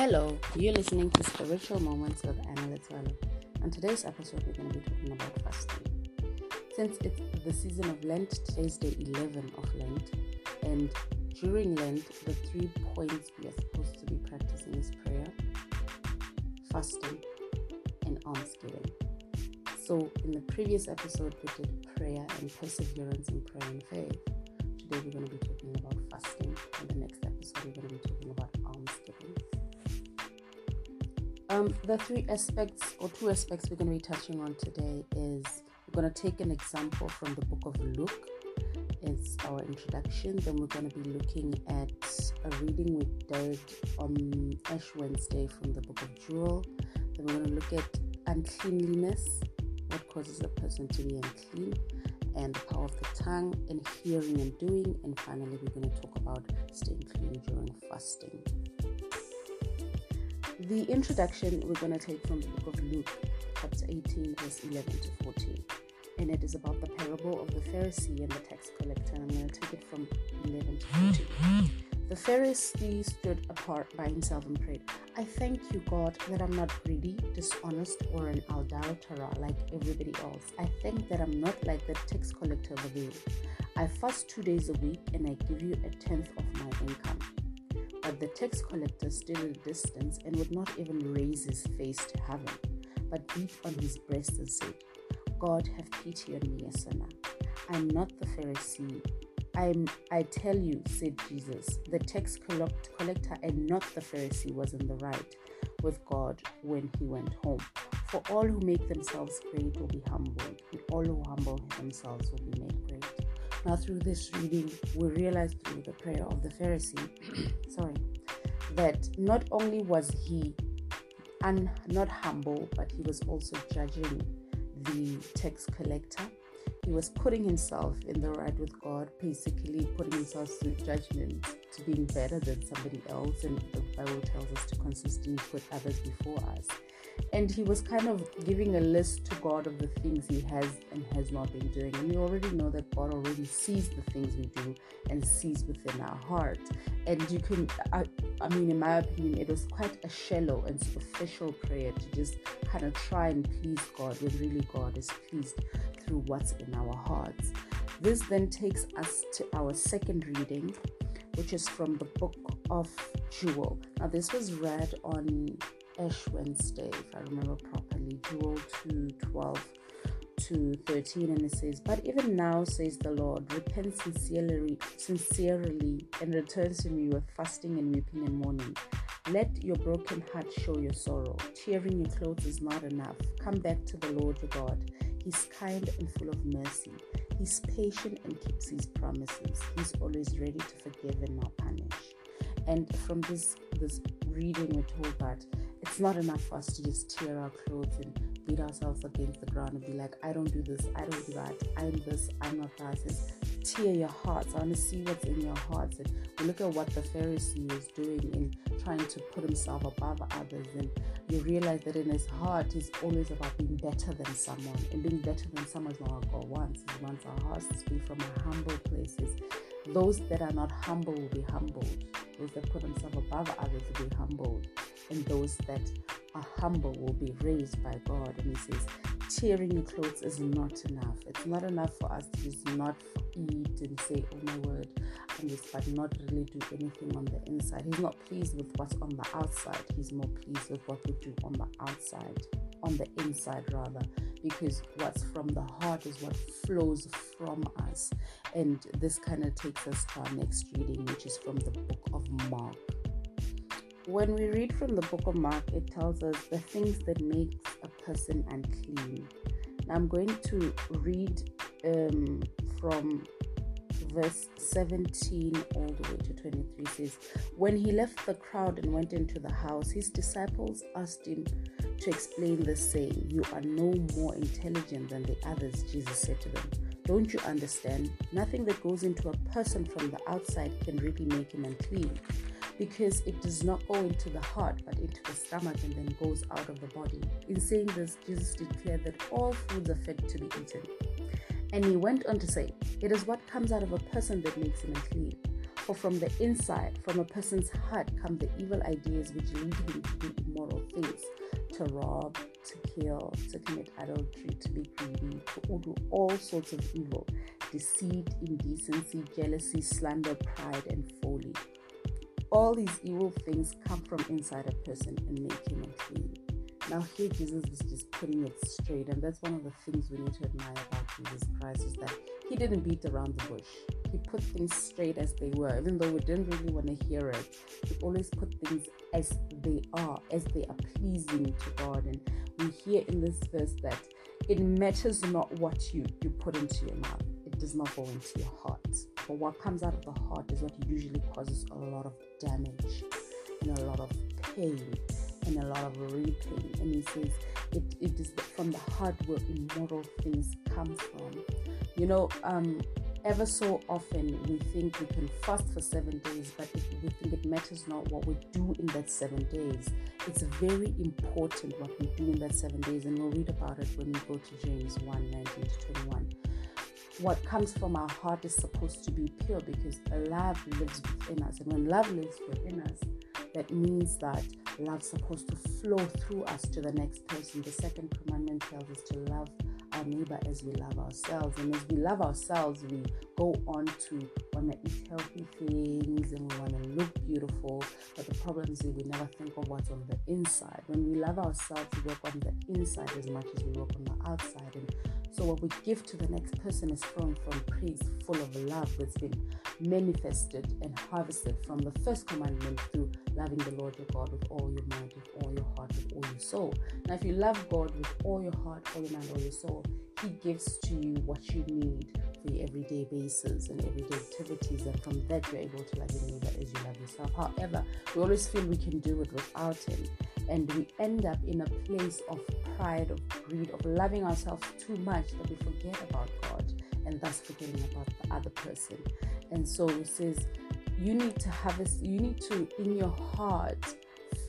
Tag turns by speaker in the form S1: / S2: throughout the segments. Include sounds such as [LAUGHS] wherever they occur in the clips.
S1: Hello, you're listening to Spiritual Moments with Anna Letswalo. On today's episode, we're going to be talking about fasting. Since it's the season of Lent, today's day 11 of Lent, and during Lent, the three points we are supposed to be practicing is prayer, fasting, and almsgiving. So, in the previous episode, we did prayer and perseverance in prayer and faith. Today, we're going to be talking about fasting, and the next episode, we're going to be talking about Um, the three aspects or two aspects we're going to be touching on today is we're going to take an example from the book of Luke. It's our introduction. Then we're going to be looking at a reading we did on Ash Wednesday from the book of Joel. Then we're going to look at uncleanliness, what causes a person to be unclean, and the power of the tongue, and hearing and doing. And finally, we're going to talk about staying clean during fasting. The introduction we're going to take from the book of Luke, chapter 18, verse 11 to 14. And it is about the parable of the Pharisee and the tax collector. I'm going to take it from 11 to 14. The Pharisee stood apart by himself and prayed, I thank you, God, that I'm not greedy, dishonest, or an adulterer like everybody else. I thank that I'm not like the tax collector over there. I fast two days a week and I give you a tenth of my income. But the tax collector stood at a distance and would not even raise his face to heaven, but beat on his breast and said, God have pity on me, a sinner. I'm not the Pharisee. I'm, I tell you, said Jesus, the tax collector and not the Pharisee was in the right with God when he went home. For all who make themselves great will be humbled, and all who humble themselves will be made. Now, through this reading, we realize through the prayer of the Pharisee, [COUGHS] sorry, that not only was he un- not humble, but he was also judging the tax collector. He was putting himself in the right with God, basically putting himself through judgment to being better than somebody else. And the Bible tells us to consistently put others before us and he was kind of giving a list to God of the things he has and has not been doing. And we already know that God already sees the things we do and sees within our heart. And you can, I, I mean, in my opinion, it was quite a shallow and superficial prayer to just kind of try and please God when really God is pleased through what's in our hearts. This then takes us to our second reading, which is from the book of Joel. Now, this was read on Ash Wednesday, if I remember properly, Joel 2 12 to 13, and it says, But even now, says the Lord, repent sincerely, sincerely and return to me with fasting and weeping and mourning. Let your broken heart show your sorrow. Tearing your clothes is not enough. Come back to the Lord your God. He's kind and full of mercy. He's patient and keeps his promises. He's always ready to forgive and not punish. And from this this reading, we're told that it's not enough for us to just tear our clothes and beat ourselves against the ground and be like, I don't do this, I don't do that, I'm this, I'm not that. Tear your hearts. I want to see what's in your hearts. And we look at what the Pharisee was doing in trying to put himself above others. And you realize that in his heart, he's always about being better than someone. And being better than someone is not what God wants. He wants our hearts to be from a humble places. Those that are not humble will be humbled. Those that put themselves above others will be humbled and those that are humble will be raised by God. And He says, tearing your clothes is not enough. It's not enough for us to just not eat and say, Oh my word, and just but not really do anything on the inside. He's not pleased with what's on the outside, He's more pleased with what we do on the outside, on the inside rather. Because what's from the heart is what flows from us. And this kind of takes us to our next reading, which is from the book of Mark when we read from the book of Mark, it tells us the things that makes a person unclean. Now I'm going to read um, from verse 17 all the way to 23 says when he left the crowd and went into the house his disciples asked him to explain the saying you are no more intelligent than the others jesus said to them. Don't you understand? Nothing that goes into a person from the outside can really make him unclean because it does not go into the heart but into the stomach and then goes out of the body. In saying this, Jesus declared that all foods are fit to be eaten. And he went on to say, It is what comes out of a person that makes him unclean. For from the inside, from a person's heart, come the evil ideas which lead him to do immoral things, to rob, to kill, to commit adultery, to be greedy, to do all sorts of evil, deceit, indecency, jealousy, slander, pride, and folly. All these evil things come from inside a person and make him unclean. Now here Jesus is just putting it straight, and that's one of the things we need to admire about Jesus Christ is that he didn't beat around the bush. He put things straight as they were, even though we didn't really want to hear it. He always put things as they are, as they are pleasing to God. And we hear in this verse that it matters not what you, you put into your mouth, it does not go into your heart. But what comes out of the heart is what usually causes a lot of damage and a lot of pain and a lot of reaping. And he says it, it is from the heart where immoral things come from. You know, um, ever so often we think we can fast for seven days, but we think it matters not what we do in that seven days. It's very important what we do in that seven days, and we'll read about it when we go to James 1 19 to 21 what comes from our heart is supposed to be pure because love lives within us. And when love lives within us, that means that love's supposed to flow through us to the next person. The second commandment tells us to love our neighbor as we love ourselves. And as we love ourselves, we go on to want to eat healthy things and we want to look beautiful. But the problem is we never think of what's on the inside. When we love ourselves, we work on the inside as much as we work on the outside. And so what we give to the next person is from from praise, full of love that's been manifested and harvested from the first commandment through loving the Lord your God with all your mind, with all your heart, with all your soul. Now, if you love God with all your heart, all your mind, all your soul, He gives to you what you need for your everyday basis and everyday activities, and from that you're able to love your neighbor as you love yourself. However, we always feel we can do it without Him, and we end up in a place of pride, of greed, of loving ourselves too much that we forget about God and thus forgetting about the other person. And so it says, you need to have this, you need to, in your heart,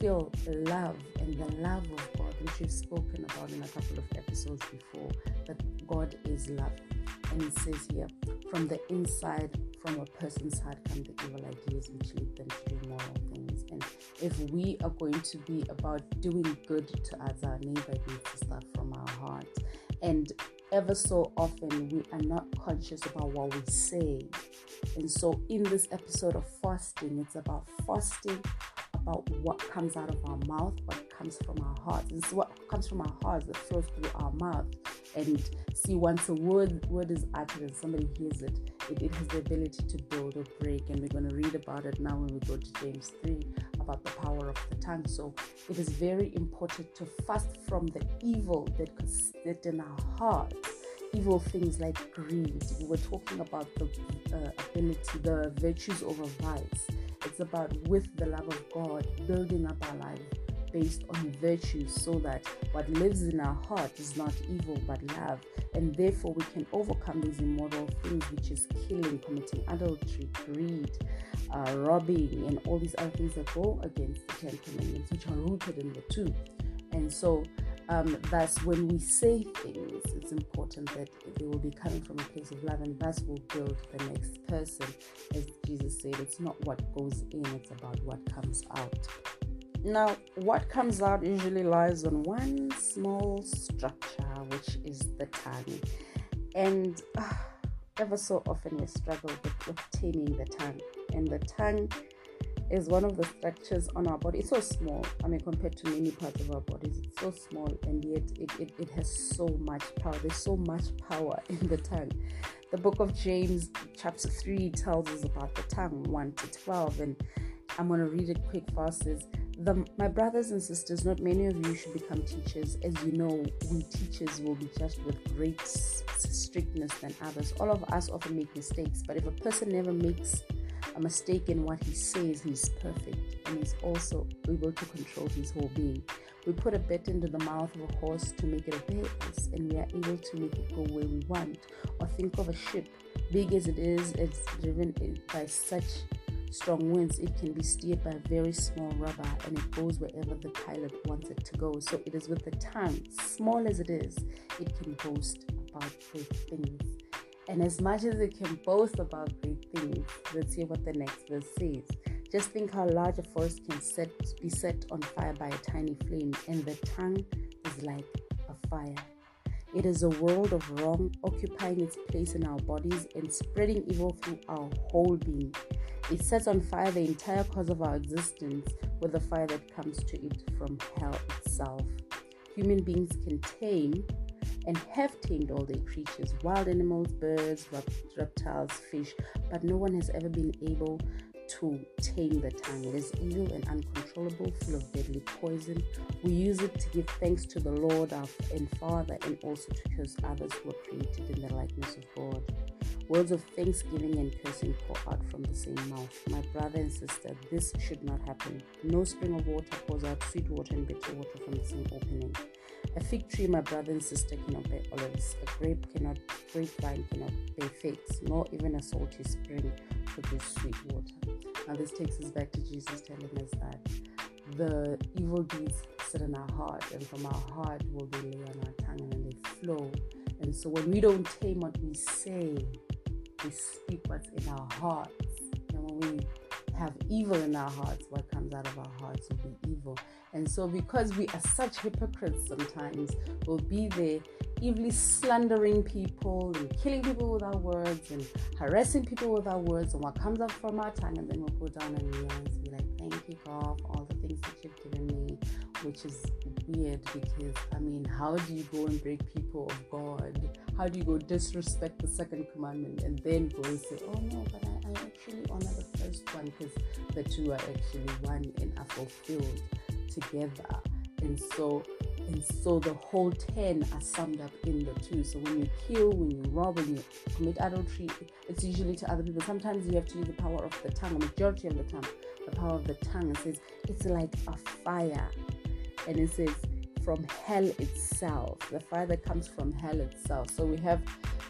S1: feel love and the love of God, which we've spoken about in a couple of episodes before, that God is love. And it says here, from the inside, from a person's heart come the evil ideas which lead them to do. And if we are going to be about doing good to others, our neighbor needs to start from our heart. And ever so often, we are not conscious about what we say. And so, in this episode of fasting, it's about fasting about what comes out of our mouth, what comes from our heart. This is what comes from our hearts that flows through our mouth. And see, once a word word is uttered and somebody hears it, it, it has the ability to build or break. And we're going to read about it now when we go to James 3 about the power of the tongue. So it is very important to fast from the evil that could sit in our hearts evil things like greed. We were talking about the uh, ability, the virtues over vice. It's about, with the love of God, building up our life based on virtues so that what lives in our heart is not evil but love. And therefore, we can overcome these immoral things, which is killing, committing adultery, greed, uh, robbing, and all these other things that go against the Ten Commandments, which are rooted in the two. And so, um, thus, when we say things, it's important that they will be coming from a place of love, and thus will build the next person. As Jesus said, it's not what goes in, it's about what comes out. Now, what comes out usually lies on one small structure, which is the tongue. And uh, ever so often we struggle with, taming the tongue. And the tongue is one of the structures on our body. It's so small. I mean, compared to many parts of our bodies, it's so small, and yet it, it, it has so much power. There's so much power [LAUGHS] in the tongue. The book of James, chapter 3, tells us about the tongue, 1 to 12. And I'm going to read it quick fast. The, my brothers and sisters, not many of you should become teachers. As you know, we teachers will be judged with great strictness than others. All of us often make mistakes, but if a person never makes a mistake in what he says, he's perfect and he's also able to control his whole being. We put a bit into the mouth of a horse to make it obey us, and we are able to make it go where we want. Or think of a ship, big as it is, it's driven by such strong winds, it can be steered by a very small rudder and it goes wherever the pilot wants it to go. So it is with the tongue, small as it is, it can boast about great things. And as much as it can boast about great things, let's hear what the next verse says. Just think how large a forest can set, be set on fire by a tiny flame, and the tongue is like a fire. It is a world of wrong occupying its place in our bodies and spreading evil through our whole being. It sets on fire the entire cause of our existence with the fire that comes to it from hell itself. Human beings can tame and have tamed all their creatures wild animals, birds, reptiles, fish but no one has ever been able to tame the tongue. It is evil and uncontrollable, full of deadly poison. We use it to give thanks to the Lord our and Father, and also to curse others who are created in the likeness of God. Words of thanksgiving and cursing pour out from the same mouth. My brother and sister, this should not happen. No spring of water pours out sweet water and bitter water from the same opening. A fig tree, my brother and sister, cannot bear olives. A grape cannot, grapevine cannot bear figs, nor even a salty spring produce sweet water. Now, this takes us back to Jesus telling us that the evil deeds sit in our heart, and from our heart will they lay on our tongue and then they flow. And so, when we don't tame what we say, we speak what's in our hearts. And when we have evil in our hearts, what comes out of our hearts will be evil. And so, because we are such hypocrites sometimes, we'll be there evilly slandering people and killing people with our words and harassing people with our words and what comes up from our tongue. And then we'll go down and be like, thank you, God, for all the things that you've given me, which is weird because, I mean, how do you go and break people of God? How do you go disrespect the second commandment and then go and say, oh no, but I, I actually honor the first one because the two are actually one and are fulfilled together. And so and so the whole 10 are summed up in the two. So when you kill, when you rob, when you commit adultery, it's usually to other people. Sometimes you have to use the power of the tongue, a majority of the time, the power of the tongue. It says it's like a fire. And it says from hell itself, the fire that comes from hell itself. So we have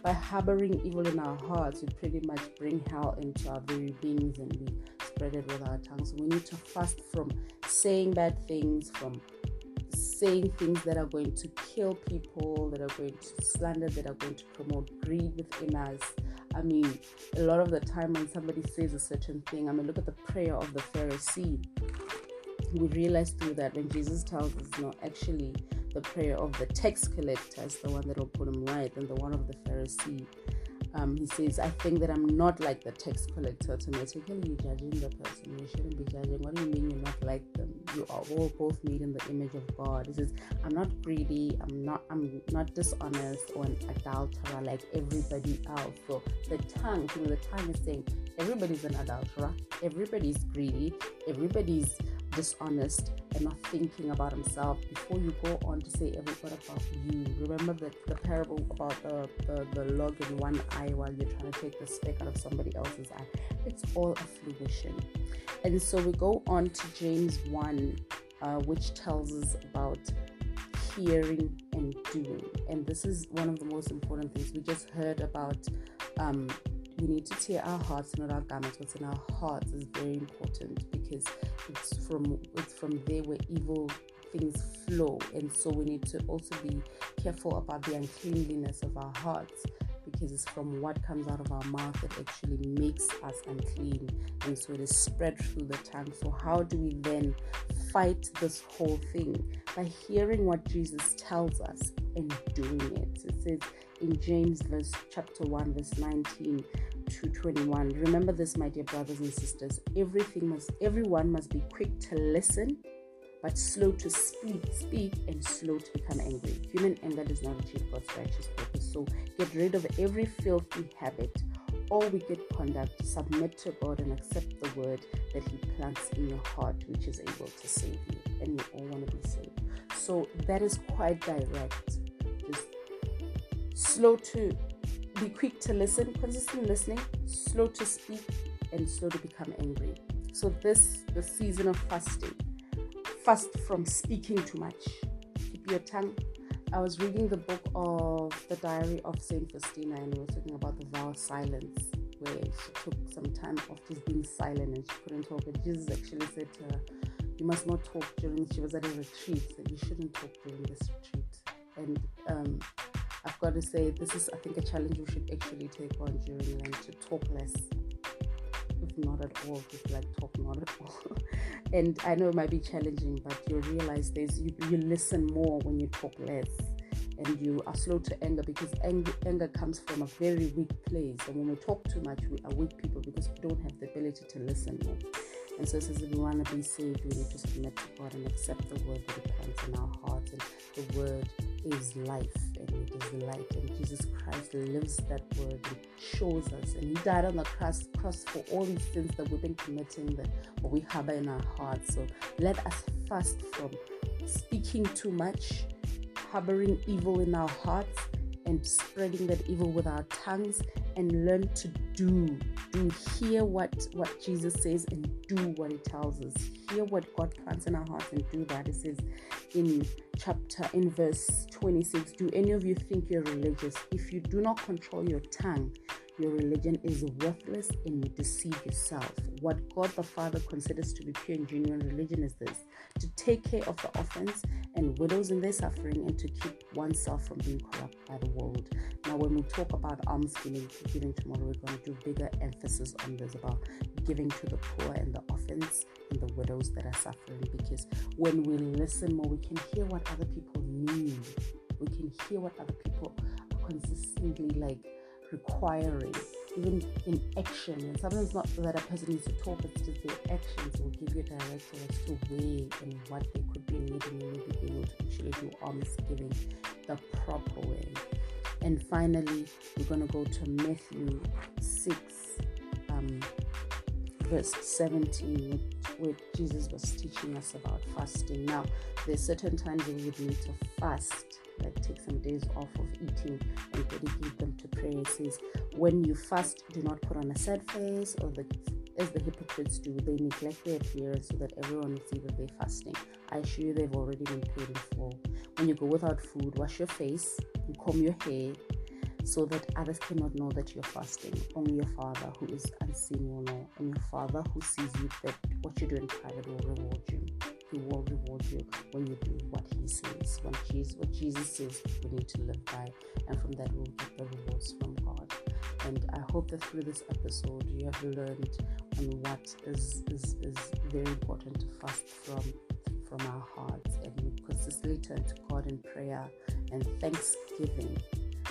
S1: by harboring evil in our hearts, we pretty much bring hell into our very beings and we spread it with our tongues. We need to fast from saying bad things, from saying things that are going to kill people, that are going to slander, that are going to promote greed within us. I mean, a lot of the time when somebody says a certain thing, I mean, look at the prayer of the Pharisee. We realize through that when Jesus tells us, no, actually, the prayer of the tax collector is the one that will put him right, and the one of the Pharisee um, he says, I think that I'm not like the tax collector. Automatically, you're judging the person. You shouldn't be judging. What do you mean you're not like them? You are all both made in the image of God. He says, I'm not greedy. I'm not. I'm not dishonest or an adulterer like everybody else. So the tongue, you know, the tongue is saying everybody's an adulterer. Everybody's greedy. Everybody's dishonest and not thinking about himself before you go on to say everything about you. Remember that the parable about the, the, the log in one eye while you're trying to take the speck out of somebody else's eye. It's all a fruition. And so we go on to James 1, uh, which tells us about hearing and doing. And this is one of the most important things. We just heard about um, we need to tear our hearts, not our garments. What's in our hearts is very important because it's from it's from there where evil things flow, and so we need to also be careful about the uncleanliness of our hearts because it's from what comes out of our mouth that actually makes us unclean, and so it is spread through the tongue. So how do we then fight this whole thing by hearing what Jesus tells us and doing it? It says in James verse chapter 1 verse 19 to 21 remember this my dear brothers and sisters. Everything must everyone must be quick to listen but slow to speak speak and slow to become angry. Human anger does not achieve God's righteous purpose. So get rid of every filthy habit all wicked conduct. Submit to God and accept the word that he plants in your heart which is able to save you and we all want to be saved. So that is quite direct slow to be quick to listen, consistent listening, slow to speak, and slow to become angry. So this the season of fasting. Fast from speaking too much. Keep your tongue. I was reading the book of the diary of Saint Faustina and we were talking about the vow of silence, where she took some time off just being silent and she couldn't talk. And Jesus actually said to her, You must not talk during she was at a retreat, so you shouldn't talk during this retreat. And um I've got to say, this is, I think, a challenge we should actually take on during Lent to talk less, if not at all, just like talk not at all. [LAUGHS] and I know it might be challenging, but you'll realize there's you, you listen more when you talk less and you are slow to anger because anger, anger comes from a very weak place. And when we talk too much, we are weak people because we don't have the ability to listen more. And so it says if we want to be saved, we need to submit to God and accept the word that He plants in our hearts. And the word is life and it is light. And Jesus Christ lives that word and shows us. And He died on the cross, cross for all these sins that we've been committing that what we harbor in our hearts. So let us fast from speaking too much, harboring evil in our hearts, and spreading that evil with our tongues and learn to do do hear what what jesus says and do what he tells us hear what god plants in our hearts and do that it says in chapter in verse 26 do any of you think you're religious? If you do not control your tongue your religion is worthless and you deceive yourself. What God the Father considers to be pure and genuine religion is this to take care of the orphans and widows in their suffering and to keep oneself from being corrupt by the world. Now, when we talk about alms giving, giving tomorrow, we're going to do bigger emphasis on this about giving to the poor and the orphans and the widows that are suffering because when we listen more, we can hear what other people need. We can hear what other people are consistently like requiring, even in action. And sometimes not that a person needs to talk, it's just their actions will give you direction as to where and what they could be needing and maybe be able to actually alms giving the proper way. And finally, we're going to go to Matthew 6, um, verse 17, where Jesus was teaching us about fasting. Now, there's certain times when we need to fast like take some days off of eating and dedicate them to prayer. It says, when you fast, do not put on a sad face or the as the hypocrites do, they neglect their appearance so that everyone will see that they're fasting. I assure you they've already been paid in full. When you go without food, wash your face and comb your hair so that others cannot know that you're fasting. Only your Father who is unseen will know, and your Father who sees you that what you do in private will reward you. He will reward you when you do what He says. When Jesus, what Jesus says, we need to live by, and from that we'll get the rewards from God. And I hope that through this episode you have learned on what is is, is very important to fast from from our hearts, and consistently turn to God in prayer and thanksgiving,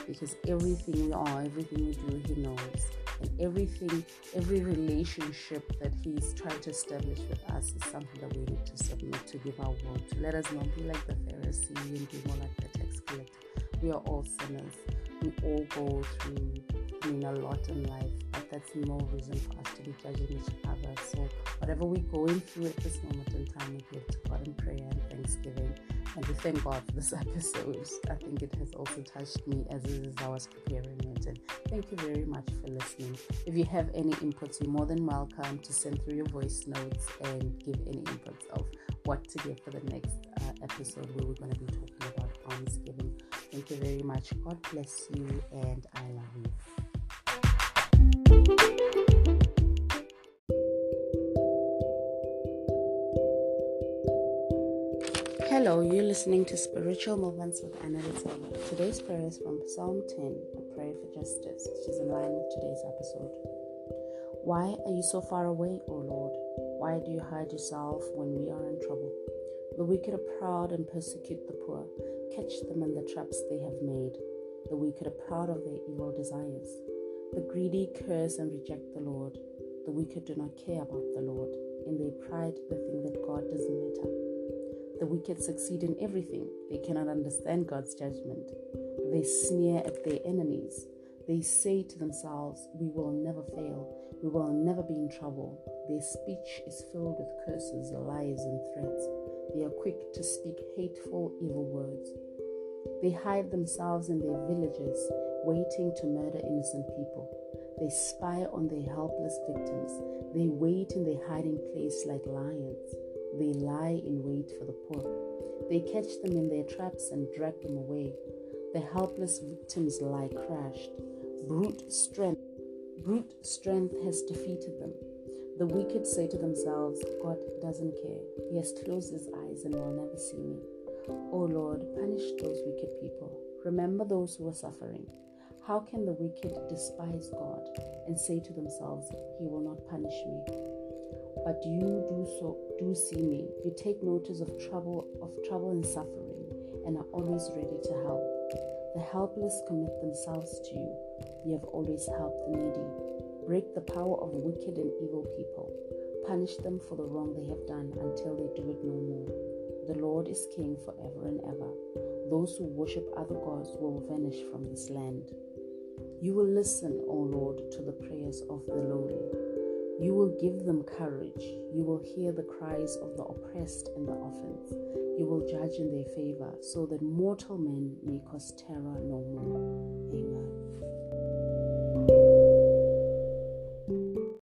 S1: because everything we are, everything we do, He knows and everything, every relationship that He's trying to establish with us is something that we need to submit to give our word to. Let us not be like the Pharisee and be more like the tax collector. We are all sinners. We all go through, I mean, a lot in life, that's no reason for us to be judging each other. So, whatever we're going through at this moment in time, we give to God in prayer and thanksgiving. And we thank God for this [LAUGHS] episode. I think it has also touched me as, as I was preparing it. And thank you very much for listening. If you have any inputs, you're more than welcome to send through your voice notes and give any inputs of what to give for the next uh, episode where we're going to be talking about almsgiving. Thank you very much. God bless you, and I love you. Listening to Spiritual Moments with Anna Taylor. Today's prayer is from Psalm 10, a prayer for justice, which is in line with today's episode. Why are you so far away, O Lord? Why do you hide yourself when we are in trouble? The wicked are proud and persecute the poor. Catch them in the traps they have made. The wicked are proud of their evil desires. The greedy curse and reject the Lord. The wicked do not care about the Lord. In their pride, they think that God doesn't matter. The wicked succeed in everything. They cannot understand God's judgment. They sneer at their enemies. They say to themselves, We will never fail. We will never be in trouble. Their speech is filled with curses, lies, and threats. They are quick to speak hateful, evil words. They hide themselves in their villages, waiting to murder innocent people. They spy on their helpless victims. They wait in their hiding place like lions. They lie in wait for the poor. They catch them in their traps and drag them away. The helpless victims lie crushed. Brute strength, brute strength has defeated them. The wicked say to themselves, God doesn't care. He has closed his eyes and will never see me. O Lord, punish those wicked people. Remember those who are suffering. How can the wicked despise God and say to themselves, He will not punish me? But you do so do see me. You take notice of trouble of trouble and suffering and are always ready to help. The helpless commit themselves to you. You have always helped the needy. Break the power of wicked and evil people. Punish them for the wrong they have done until they do it no more. The Lord is king forever and ever. Those who worship other gods will vanish from this land. You will listen, O Lord, to the prayers of the lowly. You will give them courage. You will hear the cries of the oppressed and the orphans. You will judge in their favor, so that mortal men may cause terror no more. Amen.